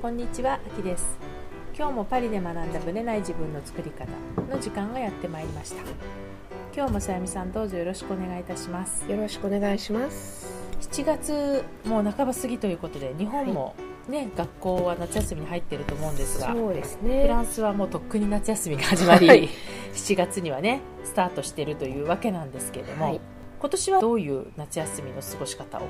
こんにちは、あきです。今日もパリで学んだブレない自分の作り方の時間がやってまいりました。今日もさやみさんどうぞよろしくお願いいたします。よろしくお願いします。7月もう半ば過ぎということで日本もね、学校は夏休みに入ってると思うんですがそうですね。フランスはもうとっくに夏休みが始まり、はい。7月にはねスタートしているというわけなんですけれども、はい。今年はどういう夏休みの過ごし方を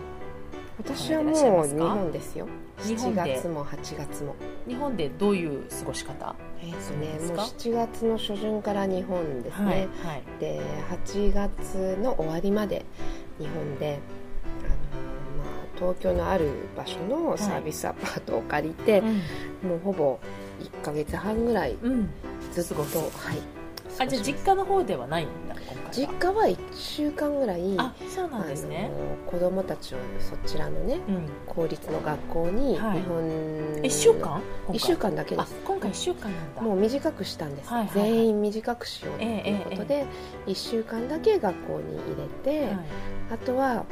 私はもう日本ですよ7日本で。月も8月も日本でどういう過ごし方？えそうですか？もう7月の初旬から日本ですね、はいはい。で8月の終わりまで日本であの、まあ、東京のある場所のサービスアパートを借りて、もうほぼ1ヶ月半ぐらいうん、うん、ずっと過ごすはいあじゃあ実家の方ではないんだ実は。家は1週間ぐらいあそうなんですね、あの子供たちをそちらのねうん。公立の学校に日はい。本の、え1週間？1週間だけであす今回1週間なんだ。もう短くしたんです、はいはいはい。全員短くしようということで、1週間だけ学校に入れて、はい。あとは、まあ、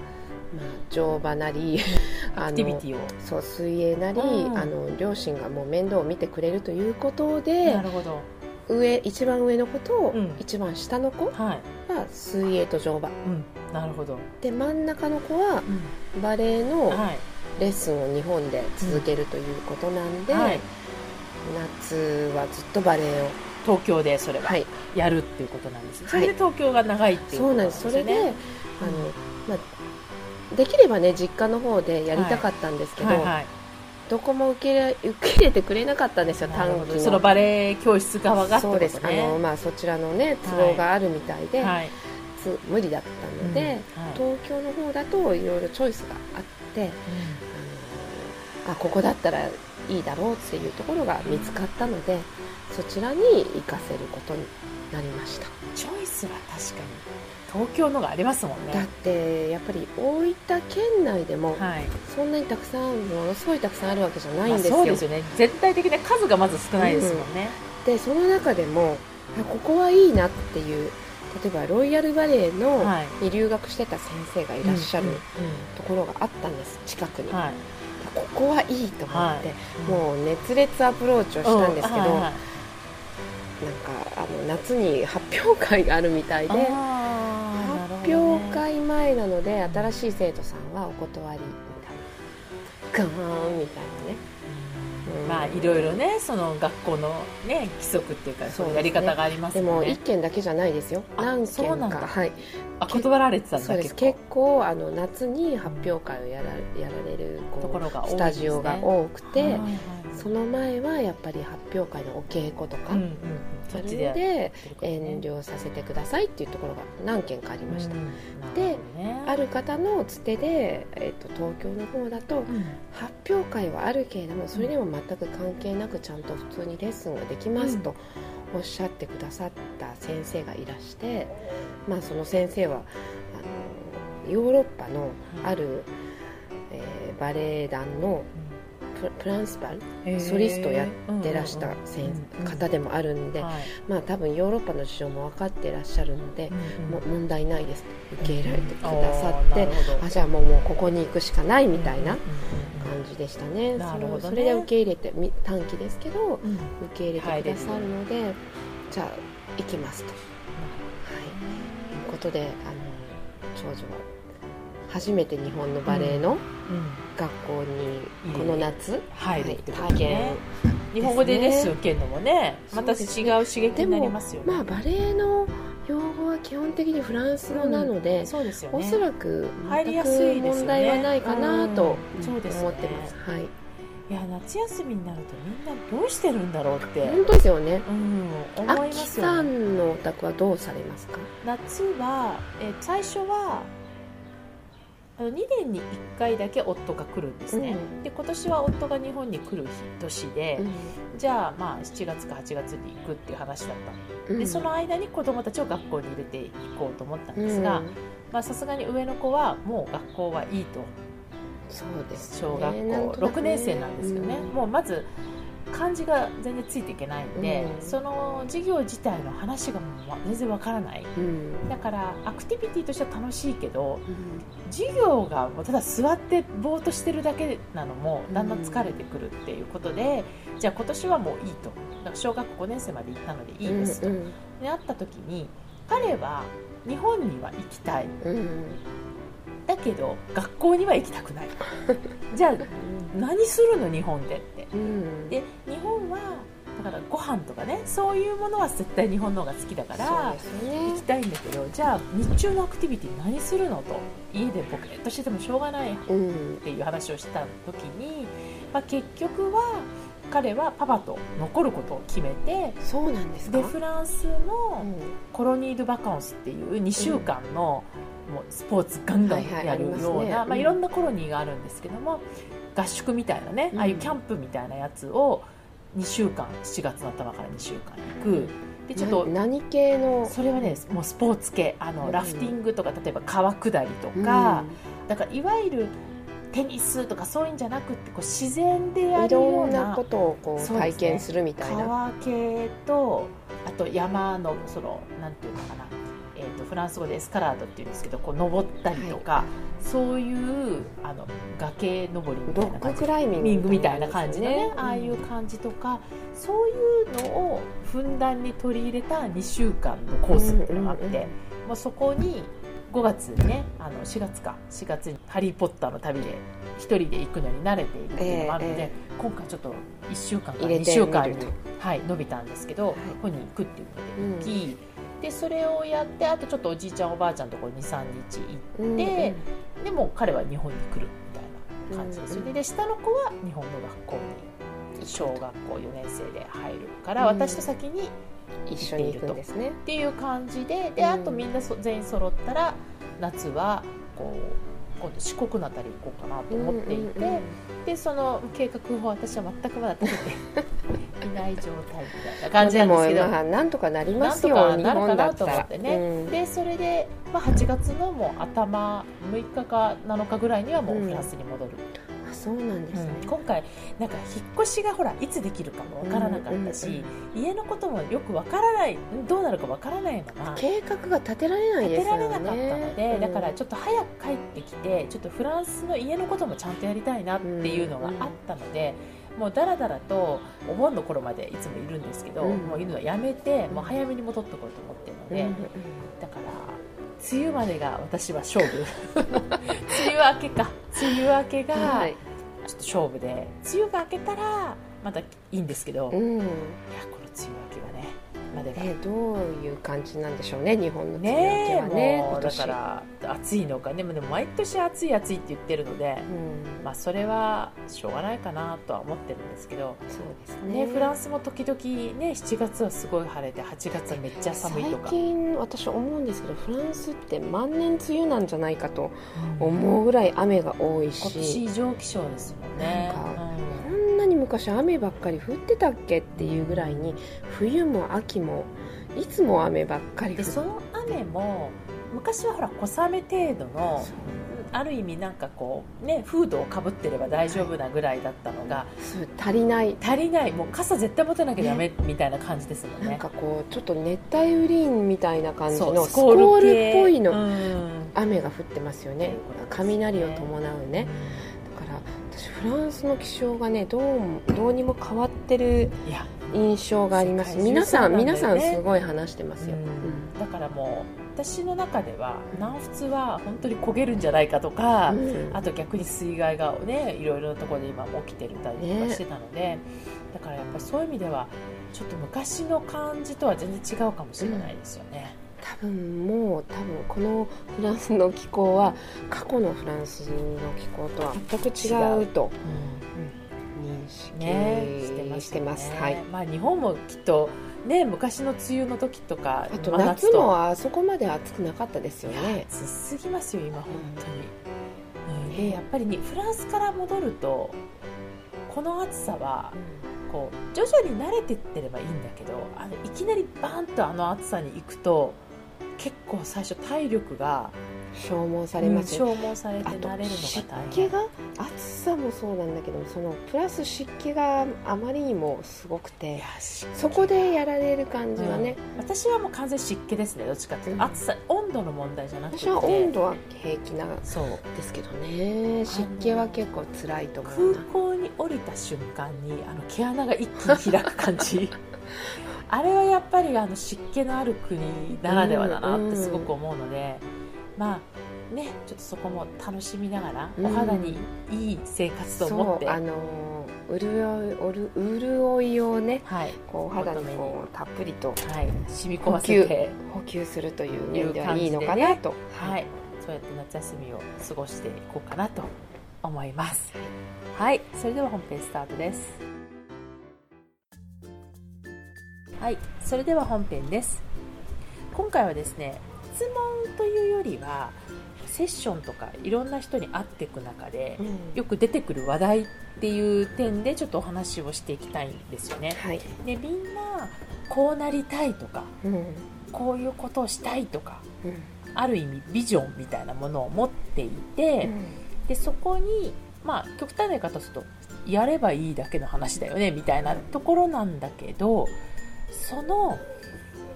乗馬なり アクティビティを。そう水泳なり、うん。あの両親がもう面倒を見てくれるということでなるほど上一番上の子とうん。一番下の子はい、は水泳と乗馬。うん、なるほど、で真ん中の子はうん。バレエのはい。レッスンを日本で続けるということなんで、はい、夏はずっとバレエを。東京でそれは。はい。やるっていうことなんです、それで東京が長いっていうそうなんです。それであの、まあ、できればね実家の方でやりたかったんですけど、はいはいどこも受け入れ受け入れてくれなかったんですよ短期の。どそのバレエ教室側がね。そうです。あの、まあ、そちらのね都合があるみたいで、はい。つ無理だったので、うん。はい。東京の方だといろいろチョイスがあってあのあここだったらいいだろうっていうところが見つかったのでそちらに行かせることになりました。チョイスは確かに東京のがありますもんね。だってやっぱり大分県内でもはい。そんなにたくさんものすごいたくさんあるわけじゃないんですよ,、まあそうですよね。絶対的な数がまず少ないですもんね、でその中でもあここはいいなっていう例えばロイヤルバレエのはい。に留学してた先生がいらっしゃるうんうんところがあったんです近くに、はい。でここはいいと思って、はい。もう熱烈アプローチをしたんですけど、うん。はいはいなんかあの夏に発表会があるみたいで、発表会前なので新しい生徒さんはお断りみたいな。ガーンみたいなね。うんまあいろいろねその学校のね規則っていうかそうやり方がありますでもよね1件だけじゃないですよ。あ何件か。はい。あ断られてたんだそうです。結結構あの夏に発表会をやらやられるところがスタジオが多くて、はいはいはいその前はやっぱり発表会のお稽古とか、うんうんそあるのっちで遠慮させてくださいっていうところが何件かありました、うん。でね。ある方のつてで、えっと東京の方だとうん。発表会はあるけれどもそれでも全く関係なくちゃんと普通にレッスンができますとおっしゃってくださった先生がいらして、まあ、その先生はあのヨーロッパのある、えーバレエ団のププランスパルソリストをやってらした方でもあるんで、はい。まあ多分ヨーロッパの事情も分かってらっしゃるので、もう問題ないです。受け入れられてくださって、あじゃあもうもうここに行くしかないみたいな感じでしたね、なるほどね。それそれで受け入れてみ短期ですけど受うん。うんけ入れてくださるのでじゃあ行きますと、はい、ということであの長女は初めて日本のバレエのうん。学校にこの夏、入る。ってこと体ね験。日本語でレッスン受けるのもねまた違う刺激になりますよね。まあバレエの用語は基本的にフランス語なので、そうですよね。おそらく全く問題はないかなと思ってます。はい、いや夏休みになるとみんなどうしてるんだろうって、本当ですよね。うん、思いますよさねんのお宅はどうされますか？夏は、え最初はあの2年に1回だけ夫が来るんですね、うん。で今年は夫が日本に来る年で、うん。じゃあまあ7月か8月に行くっていう話だったうん。でその間に子供たちを学校に入れていこうと思ったんですがさすがに上の子はもう学校はいいと。そうですね。小学校、なんとなく6年生なんですけどね、うん。もうまず漢字が全然ついていけないんで、うん。その授業自体の話がもう全然わからない。うん。だからアクティビティとしては楽しいけど授業がもうただ座ってぼーっとしてるだけなのもだんだん疲れてくるっていうことで、じゃあ今年はもういいと。だから小学校5年生まで行ったのでいいですと、うんであった時に彼は日本には行きたい。うんうん。だけど学校には行きたくない。じゃあ何するの日本で？うん。で日本はだからご飯とかねそういうものは絶対日本の方が好きだから行きたいんだけどじゃあ日中のアクティビティ何するのと家でボケっとしててもしょうがないっうん。ていう話をした時に、まあ、結局は彼はパパと残ることを決めてそうなんですか？でフランスのうん。コロニー・ド・バカンスっていう2週間のもうスポーツガンガンやるような、ありまいろんなコロニーがあるんですけども合宿みたいなね、うん。ああいうキャンプみたいなやつを2週間7月の頭から2週間行く。でちょっとな何系の？それはねもうスポーツ系。あうん。のラフティングとか例えば川下りとか、だからいわゆるテニスとかそういうんじゃなくてこう自然でやるようんなことをこう体験するみたいな。川系とあと山のそのなんていうのかな、フランス語でエスカラードっていうんですけどこう登ったりとか、そういうあの崖登りみたいな感じ。クライミングみたいな感じのね、うん。ああいう感じとかそういうのをふんだんに取り入れた2週間のコースっていうのがあって、うんうんうんまあ、そこに5月にねあの4月か4月に「ハリー・ポッター」の旅で一人で行くのに慣れているっていうのがあるので、え今回ちょっと1週間から2入れて週間にはい、伸びたんですけど、はい。ここに行くっていうので行き、でそれをやってあとちょっとおじいちゃんおばあちゃんのところ23日行うんででも彼は日本に来るみたいな感じです。よね、うんうん。で下の子は日本の学校に小学校4年生で入るから、うん。私と先にっ一緒に行くんですねていう感じででうん。あとみんなそ全員揃ったら夏はこう今度四国のあたり行こうかなと思っていて、うんうんうん。でその計画を私は全くまだ立てていない状態みたいな感じなんですけど。まあなんとかなりますよ日本だったら思ってね、うん。でそれで、まあ、8月のもう頭6日か7日ぐらいにはもうフランスに戻る、あそうなんですね。うん。今回なんか引っ越しがほらいつできるかもわからなかったし、うんうん家のこともよくわからないどうなるかわからないまま計画が立てられないですよね。立てられなかったので、だからちょょっと早く帰ってきてちょっとフランスの家のこともちゃんとやりたいなっていうのがあったので、もうだらだらとお盆の頃までいつもいるんですけど、うん。もういるのはやめてもう早めに戻ってこうと思ってるので、だから梅雨までが私は勝負。梅雨明けか。梅雨明けがはい。ちょっと勝負で。梅雨が明けたらまたいいんですけど、いやうんこの梅雨明けがねまでが。ね、どういう感じなんでしょうね日本の梅雨明けはねだから暑いのかでもでも毎年暑い暑いって言ってるので、うん。まあ、それはしょうがないかなとは思ってるんですけど、そうですね。ねフランスも時々、ね、7月はすごい晴れて8月はめっちゃ寒いとか。最近私思うんですけどフランスって万年梅雨なんじゃないかとうん。思うぐらい雨が多い今年し、異常気象ですもんね昔雨ばっかり降ってたっけっていうぐらいに冬も秋もいつも雨ばっかり降っその雨も昔はほら小雨程度のある意味なんかこうねフードをかぶってれば大丈夫なぐらいだったのが、そう足りない。足りない。もう傘絶対持たなきゃダメみたいな感じですもんね。なんかこうちょっと熱帯雨林みたいな感じのスコール系。っぽいの、うん。雨が降ってますよね。雷を伴うね。だから私フランスの気象がねどうもどうにも変わってる印象があります。世界中皆さん皆さんすごい話してますよ、だからもう私の中では南仏は本当に焦げるんじゃないかとか、うん。あと逆に水害がねいろいろなところで今も起きてるたりとかしてたので、だからやっぱりそういう意味ではちょっと昔の感じとは全然違うかもしれないですよね。多分もう多分このフランスの気候は過去のフランスの気候とは全く違うと認識ね。してましてます、ねはい。まあ、日本もきっと、ね、昔の梅雨の時とかあと真夏もあそこまで暑くなかったですよね。暑すぎますよ今本当に、うん。ねでやっぱりにフランスから戻るとこの暑さはこう徐々に慣れてってればいいんだけどあのいきなりバーンとあの暑さに行くと結構最初体力が消耗されますよ、うん消耗されて慣れるのが湿気が暑さもそうなんだけどそのプラス湿気があまりにもすごくてそこでやられる感じはね、うん、私はもう完全湿気ですねどっちかっていうと、うん、暑さ温度の問題じゃなくて。私は温度は平気なそうですけどね。湿気は結構辛いと思う空港に降りた瞬間にあの毛穴が一気に開く感じ あれはやっぱりあの湿気のある国ならではだなってすごく思うので、うんうん、まあね、ちょっとそこも楽しみながら、お肌にいい生活と思って、あの潤い潤いをね、はい、こうお肌にこうたっぷりと、はい、染み込ませて。補給するという面ではいいのかなと、はい、そうやって夏休みを過ごしていこうかなと思います。はい。それでは本編スタートですはいそれでは本編です。今回はですね質問というよりはセッションとかいろんな人に会っていく中で、うん、よく出てくる話題っていう点でちょっとお話をしていきたいんですよね。はい、でみんなこうなりたいとか、うん、こういうことをしたいとか、うん、ある意味ビジョンみたいなものを持っていて、でそこに、まあ、極端な言い方するとやればいいだけの話だよねみたいなところなんだけどその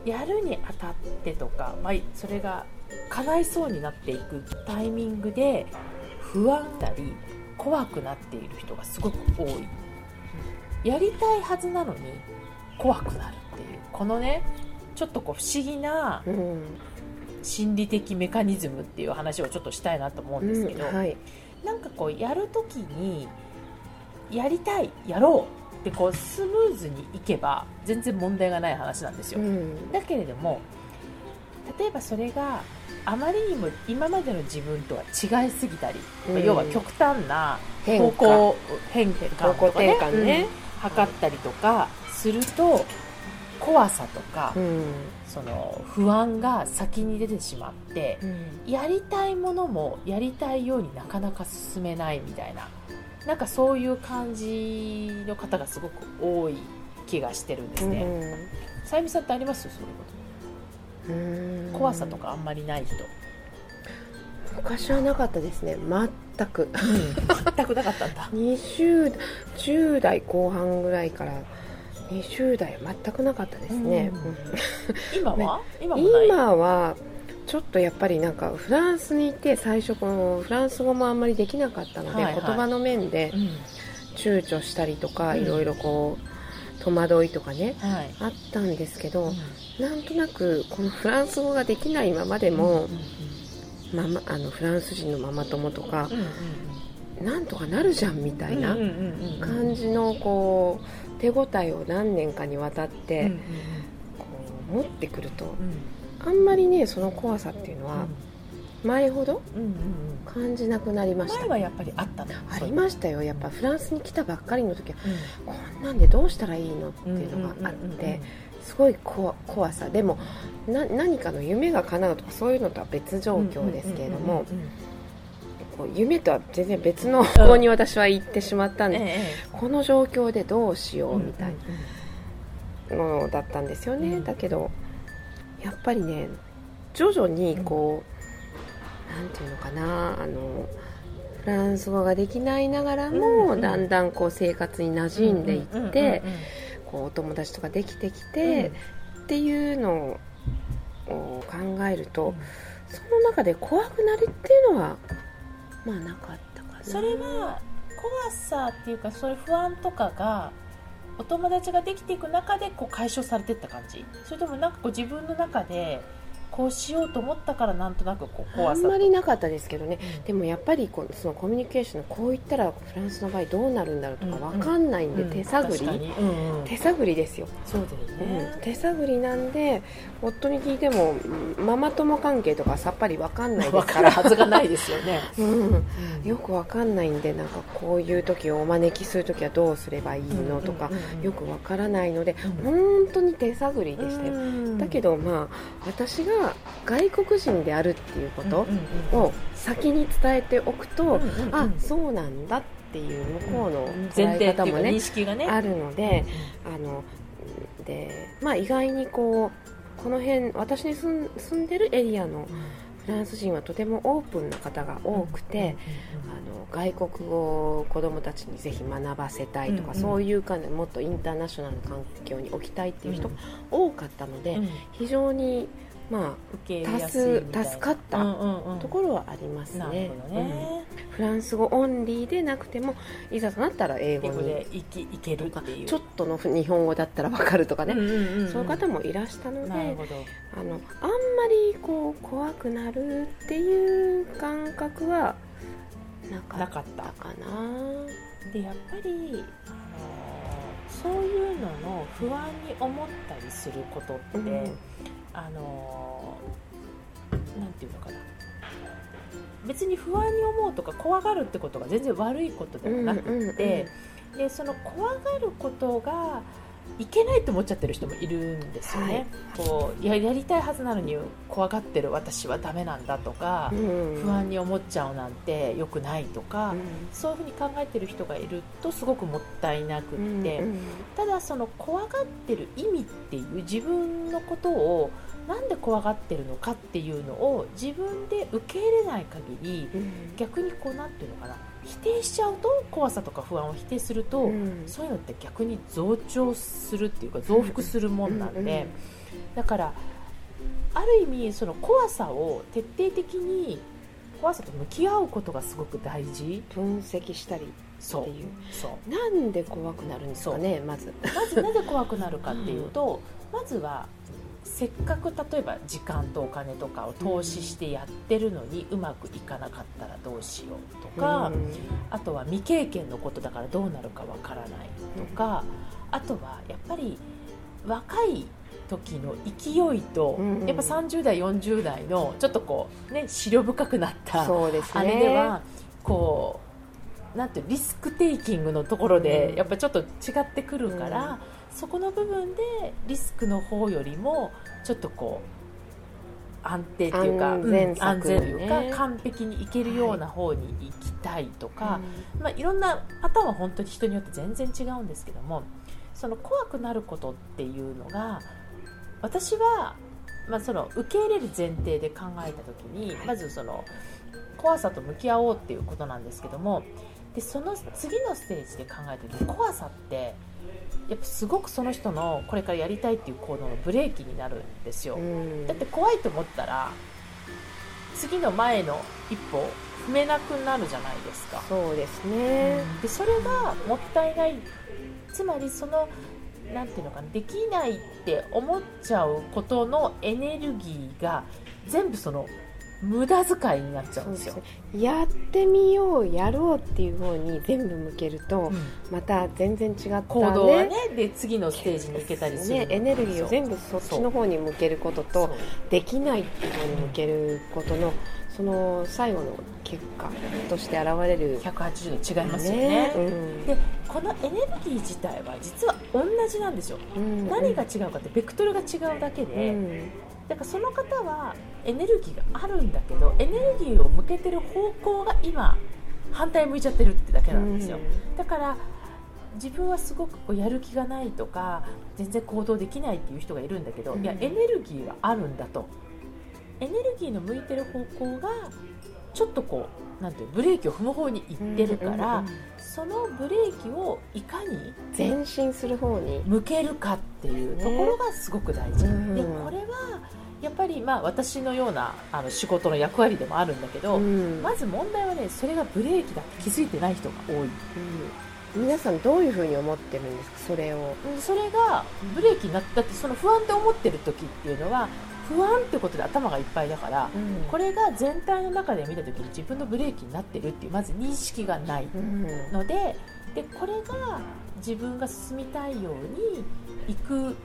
やるにあたってとか、まあ、それが叶いそうになっていくタイミングで不安だり怖くなっている人がすごく多い。やりたいはずなのに怖くなるっていう。このねちょっとこう不思議な心理的メカニズムっていう話をちょっとしたいなと思うんですけど、うんはい、なんかこうやるときにやりたいやろうってこうスムーズにいけば全然問題がない話なんですよ、うん、だけれども例えばそれがあまりにも今までの自分とは違いすぎたり、うん、要は極端な方向変化とかねね、うん、測ったりとかすると怖さとか、うん、その不安が先に出てしまって、やりたいものもやりたいようになかなか進めないみたいななんかそういう感じの方がすごく多い気がしてるんですね。さゆみさんってあります？そういうこと。怖さとかあんまりない人。昔はなかったですね。全く、全くなかったんだ。20, 10代後半ぐらいから20代は全くなかったですね、今は？今今はちょっとやっぱりなんかフランスにいて最初このフランス語もあんまりできなかったので、はいはい、言葉の面で躊躇したりとか、いろいろこう戸惑いとかね、はい、あったんですけど、うん、なんとなくこのフランス語ができないままでも、ママあのフランス人のママ友とか、なんとかなるじゃんみたいな感じのこう手応えを何年かにわたってこう持ってくると、あんまりねその怖さっていうのは前ほど感じなくなりました、前はやっぱりあったの。ありましたよ。やっぱフランスに来たばっかりの時は、こんなんでどうしたらいいのっていうのがあって、すごい怖さ。でも何かの夢が叶うとかそういうのとは別状況ですけれども夢とは全然別の方向に私は行ってしまったんで、うんええ、この状況でどうしようみたいなのだったんですよね、うん、だけどやっぱりね徐々にこう何、うん、て言うのかなあのフランス語ができないながらも、だんだんこう生活に馴染んでいって、こうお友達とかできてきて、っていうのを考えると、その中で怖くなるっていうのはまあなかったかな。それは怖さっていうかそれ不安とかがお友達ができていく中でこう解消されていった感じ。それともなんかこう自分の中でこうしようと思ったからなんとなくこう怖さあんまりなかったですけどね、うん、でもやっぱりこそのコミュニケーションこう言ったらフランスの場合どうなるんだろうとか分かんないんで、手探り、うんうん、手探りですよ。そうだよね、手探りなんで夫に聞いてもママ友関係とかさっぱり分かんないですから。はずがないですよね、うん。よく分かんないんでなんかこういう時をお招きする時はどうすればいいのとか、よく分からないので、本当に手探りでしたよ、だけどまあ私が外国人であるっていうことを先に伝えておくと、あそうなんだっていう向こうの捉え方もねね。あるのであので、まあ、意外にこうこの辺私に住んでるエリアのフフランス人はとてもオープンな方が多くて、あの外国語を子どもたちにぜひ学ばせたいとか、うんうん。そういう感じでもっとインターナショナルな環境に置きたいっていう人が多かったので、うん。非常に、まあ、助かったうんうんうん。ところはありますなるね。ほどね、うん。フランス語オンリーでなくてもいざとなったら英語に。いけるっていう。ちょっとの日本語だったらわかるとかね、うんうんうんうん。そういう方もいらしたので、あのあんまりこう怖くなるっていう感覚はなかっな。かった。たかな。でやっぱり、あののの不安に思ったりすることって、うん。あのなんていうのかな。別に不安に思うとか怖がるってことが全然悪いことではなくて、でその怖がることがいけないと思っちゃってる人もいるんですよね、こうややりたいはずなのに怖がってる私はダメなんだとか、うん。不安に思っちゃうなんて良くないとか、うん。そういうふうに考えてる人がいるとすごくもったいなくって、うん。ただその怖がってる意味っていう自分のことをなんで怖がってるのかっていうのを自分で受け入れない限りうん。逆にこうなんていうのかな否定しちゃうと怖さとか不安を否定すると、うん。そういうのって逆に増長するっていうか増幅するもんなんで、だからある意味その怖さを徹底的に怖さと向き合うことがすごく大事。分析したりっそうていう。そう。なんで怖くなるんですかねまず。まずなぜ怖くなるかっていうと、まずはせっかく例えば時間とお金とかを投資してやってるのにうまくいかなかったらどうしようとか、うん。あとは未経験のことだからどうなるかわからないとか、あとはやっぱり若い時の勢いと、うんやっぱ30代40代のちょっとこうね思慮深くなったあれではこうなんてリスクテイキングのところでうん。やっぱちょっと違ってくるから、そこの部分でリスクの方よりもちょっとこう安定っていうか安全安全というかね完璧にいけるような方に行きたいとか、まあ、いろんなパターンは本当に人によって全然違うんですけどもその怖くなることっていうのが私は、まあ、その受け入れる前提で考えた時にまずその怖さと向き合おうっていうことなんですけどもでその次のステージで考えてると怖さってやっぱすごくその人のこれからやりたいっていう行動のブレーキになるんですよ。うんだって怖いと思ったら次の前の一歩を踏めなくなるじゃないですか。そうですね、でそれがもったいないつまりそのなんていうのかなできないって思っちゃうことのエネルギーが全部その無駄遣いになっちゃうんですよ。やってみようやろうっていう方に全部向けると、うん。また全然違った、ね、行動はねで次のステージに行けたりするね、エネルギーを全部そっちの方に向けることとできないっていう方に向けることのその最後の結果として現れる。180度違いますよね。うん。でこのエネルギー自体は実は同じなんですよ。うん。何が違うかってベクトルが違うだけで、うんだからその方はエネルギーがあるんだけどエネルギーを向けてる方向が今反対向いちゃってるってだけなんですよ、だから自分はすごくこうやる気がないとか全然行動できないっていう人がいるんだけど、うん。いやエネルギーはあるんだと。エネルギーの向いてる方向がちょっとこうなんていうブレーキを踏む方に行ってるから、そのブレーキをいかに前進する方に。向けるかっていうところがすごく大事、うん。でこれはやっぱりまあ私のようなあの仕事の役割でもあるんだけど、うん。まず問題はねそれがブレーキだって気づいてない人が多いう。ん。皆さんどういうふうに思ってるんですか？それを。それがブレーキになったってその不安って思ってる時っていうのは不安ってことで頭がいっぱいだから、これが全体の中で見た時に自分のブレーキになってるっていうまず認識がないうん。のででこれが自分が進みたいように行く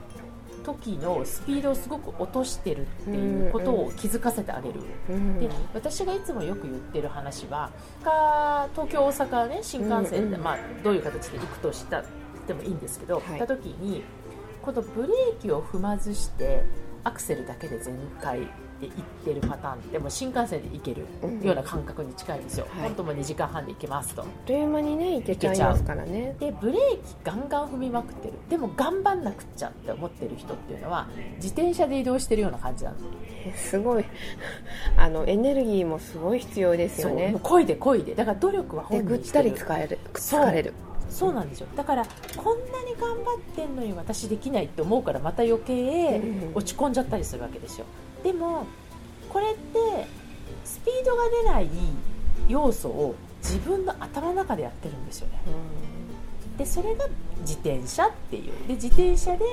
時のスピードをすごく落としてるっていうことを気づかせてあげる。うん。で私がいつもよく言ってる話はか東京大阪ね新幹線で、まあ、どういう形で行くとしたってもいいんですけど、はい。行った時にこのブレーキを踏まずしてアクセルだけで全開で行ってるパターンってもう新幹線で行けるような感覚に近いんですよ、はい。本当もう2時間半で行けます。とあっという間にねいけちゃいますからね。でブレーキガンガン踏みまくってる。でも頑張んなくっちゃって思ってる人っていうのは自転車で移動してるような感じなんですえすごい。あのエネルギーもすごい必要ですよね。そうもう漕いで漕いで。だから努力はでぐっ本人したてる。り疲れる疲れるそうなんですよ。だからこんなに頑張ってんのに私できないって思うからまた余計うん。落ち込んじゃったりするわけですよ。でもこれってスピードが出ない要素を自分の頭の中でやってるんですよね。でそれが自転車っていう。で自転車で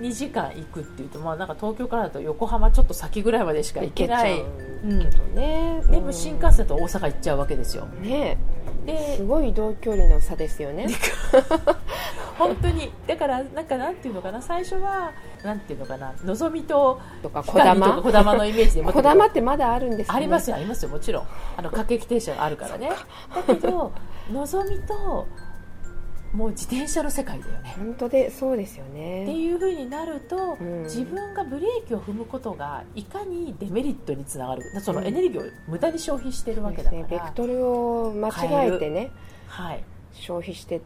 2時間行くっていうと、まあ、なんか東京からだと横浜ちょっと先ぐらいまでしか行けない。行けちゃうけどね、でも新幹線と大阪行っちゃうわけですよ。うんねですごい移動距離の差ですよね。本当に。だからなんかなんていうのかな。最初はなんていうのかな。のぞみととか小光とか玉小玉のイメージで 持って小る。玉ってまだあるんですか、ね、ありますよありますよ。もちろん。あの各駅停車があるからね。だけどのぞみともう自転車の世界だよね。本当でそうですよってねいうふうになると、うん。自分がブレーキを踏むことがいかにデメリットにつながるそのうん。エネルギーを無駄に消費してるわけだから、ですね。ベクトルを間違えてね。はい、消費して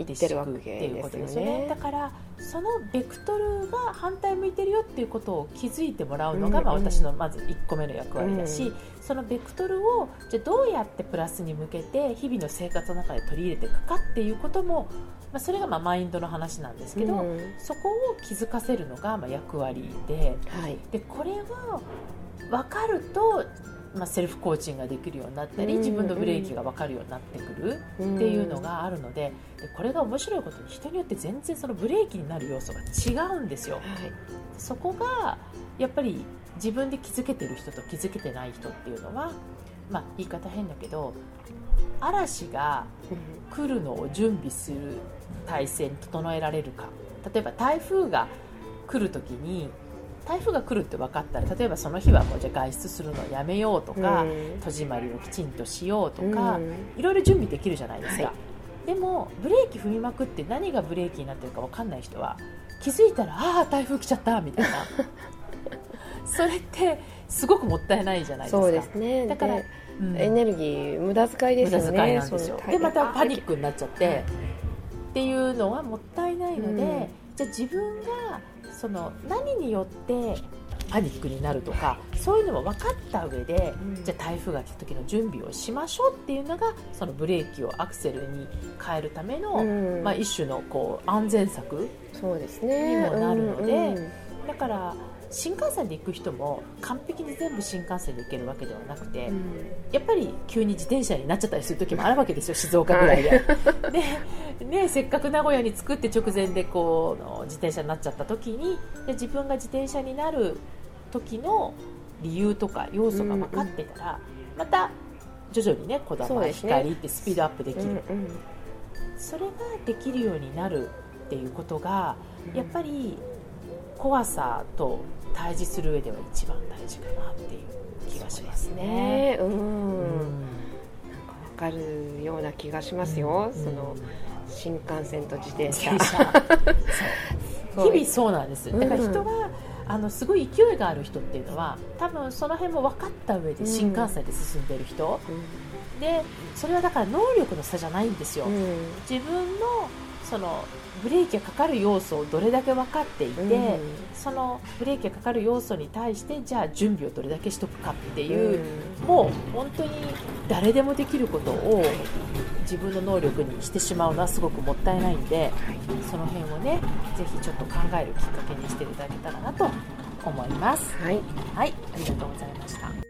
いでってるわけでですすよね。だからそのベクトルが反対向いてるよっていうことを気づいてもらうのが、まあ、私のまず1個目の役割だし、うんそのベクトルをじゃあどうやってプラスに向けて日々の生活の中で取り入れていくかっていうことも、まあ、それがまあマインドの話なんですけど、うん。そこを気づかせるのがまあ役割で。はい。でこれを分かると、まあ、セルフコーチングができるようになったり、うん自分のブレーキが分かるようになってくる。っていうのがあるのででこれが面白いことに人によって全然そのブレーキになる要素が違うんですよ。はい。そこがやっぱり自分で気づけてる人と気づけてない人っていうのはまあ言い方変だけど嵐が来るのを準備する体制に整えられるか。例えば台風が来る時に台風が来るって分かったら例えばその日はもうじゃあ外出するのをやめようとか、うん。戸締まりをきちんとしようとか、うん。いろいろ準備できるじゃないですか、はい。でもブレーキ踏みまくって何がブレーキになってるか分かんない人は気づいたらああ台風来ちゃったみたいな。それってすごくもったいないじゃないですか。そうですね。だからでうん。エネルギー無駄遣いですよね無駄遣いなんですよ。でまたパニックになっちゃって、はい。っていうのはもったいないので、うん。じゃあ自分がその何によってパニックになるとかそういうのも分かった上で、うん。じゃあ台風が来た時の準備をしましょうっていうのがそのブレーキをアクセルに変えるための、うん。まあ、一種のこう安全策そうですね。にもなるのでうんうんだから新幹線で行く人も完璧に全部新幹線で行けるわけではなくて、うん。やっぱり急に自転車になっちゃったりする時もあるわけですよ静岡ぐらいで。でね、せっかく名古屋に着くって直前でこうの自転車になっちゃった時にで自分が自転車になる時の理由とか要素が分かってたら、また徐々にねこだまね光ってスピードアップできる、うんうんそれができるようになるっていうことがやっぱり怖さと対峙する上では一番大事かなっていう気がしますね。ねうん、うんなんかわかるような気がしますよ、うん。その新幹線と自転自車。そう。日々そうなんです。だから人が、あのすごい勢いがある人っていうのは多分その辺も分かった上で新幹線で進んでる人、でそれはだから能力の差じゃないんですよ、自分のそのブレーキがかかる要素をどれだけ分かっていて、うんそのブレーキがかかる要素に対してじゃあ準備をどれだけしとくかってういう、ん。もう本当に誰でもできることを自分の能力にしてしまうのはすごくもったいないんで、はい。その辺をねぜひちょっと考えるきっかけにしていただけたらなと思います。はい。はいありがとうございました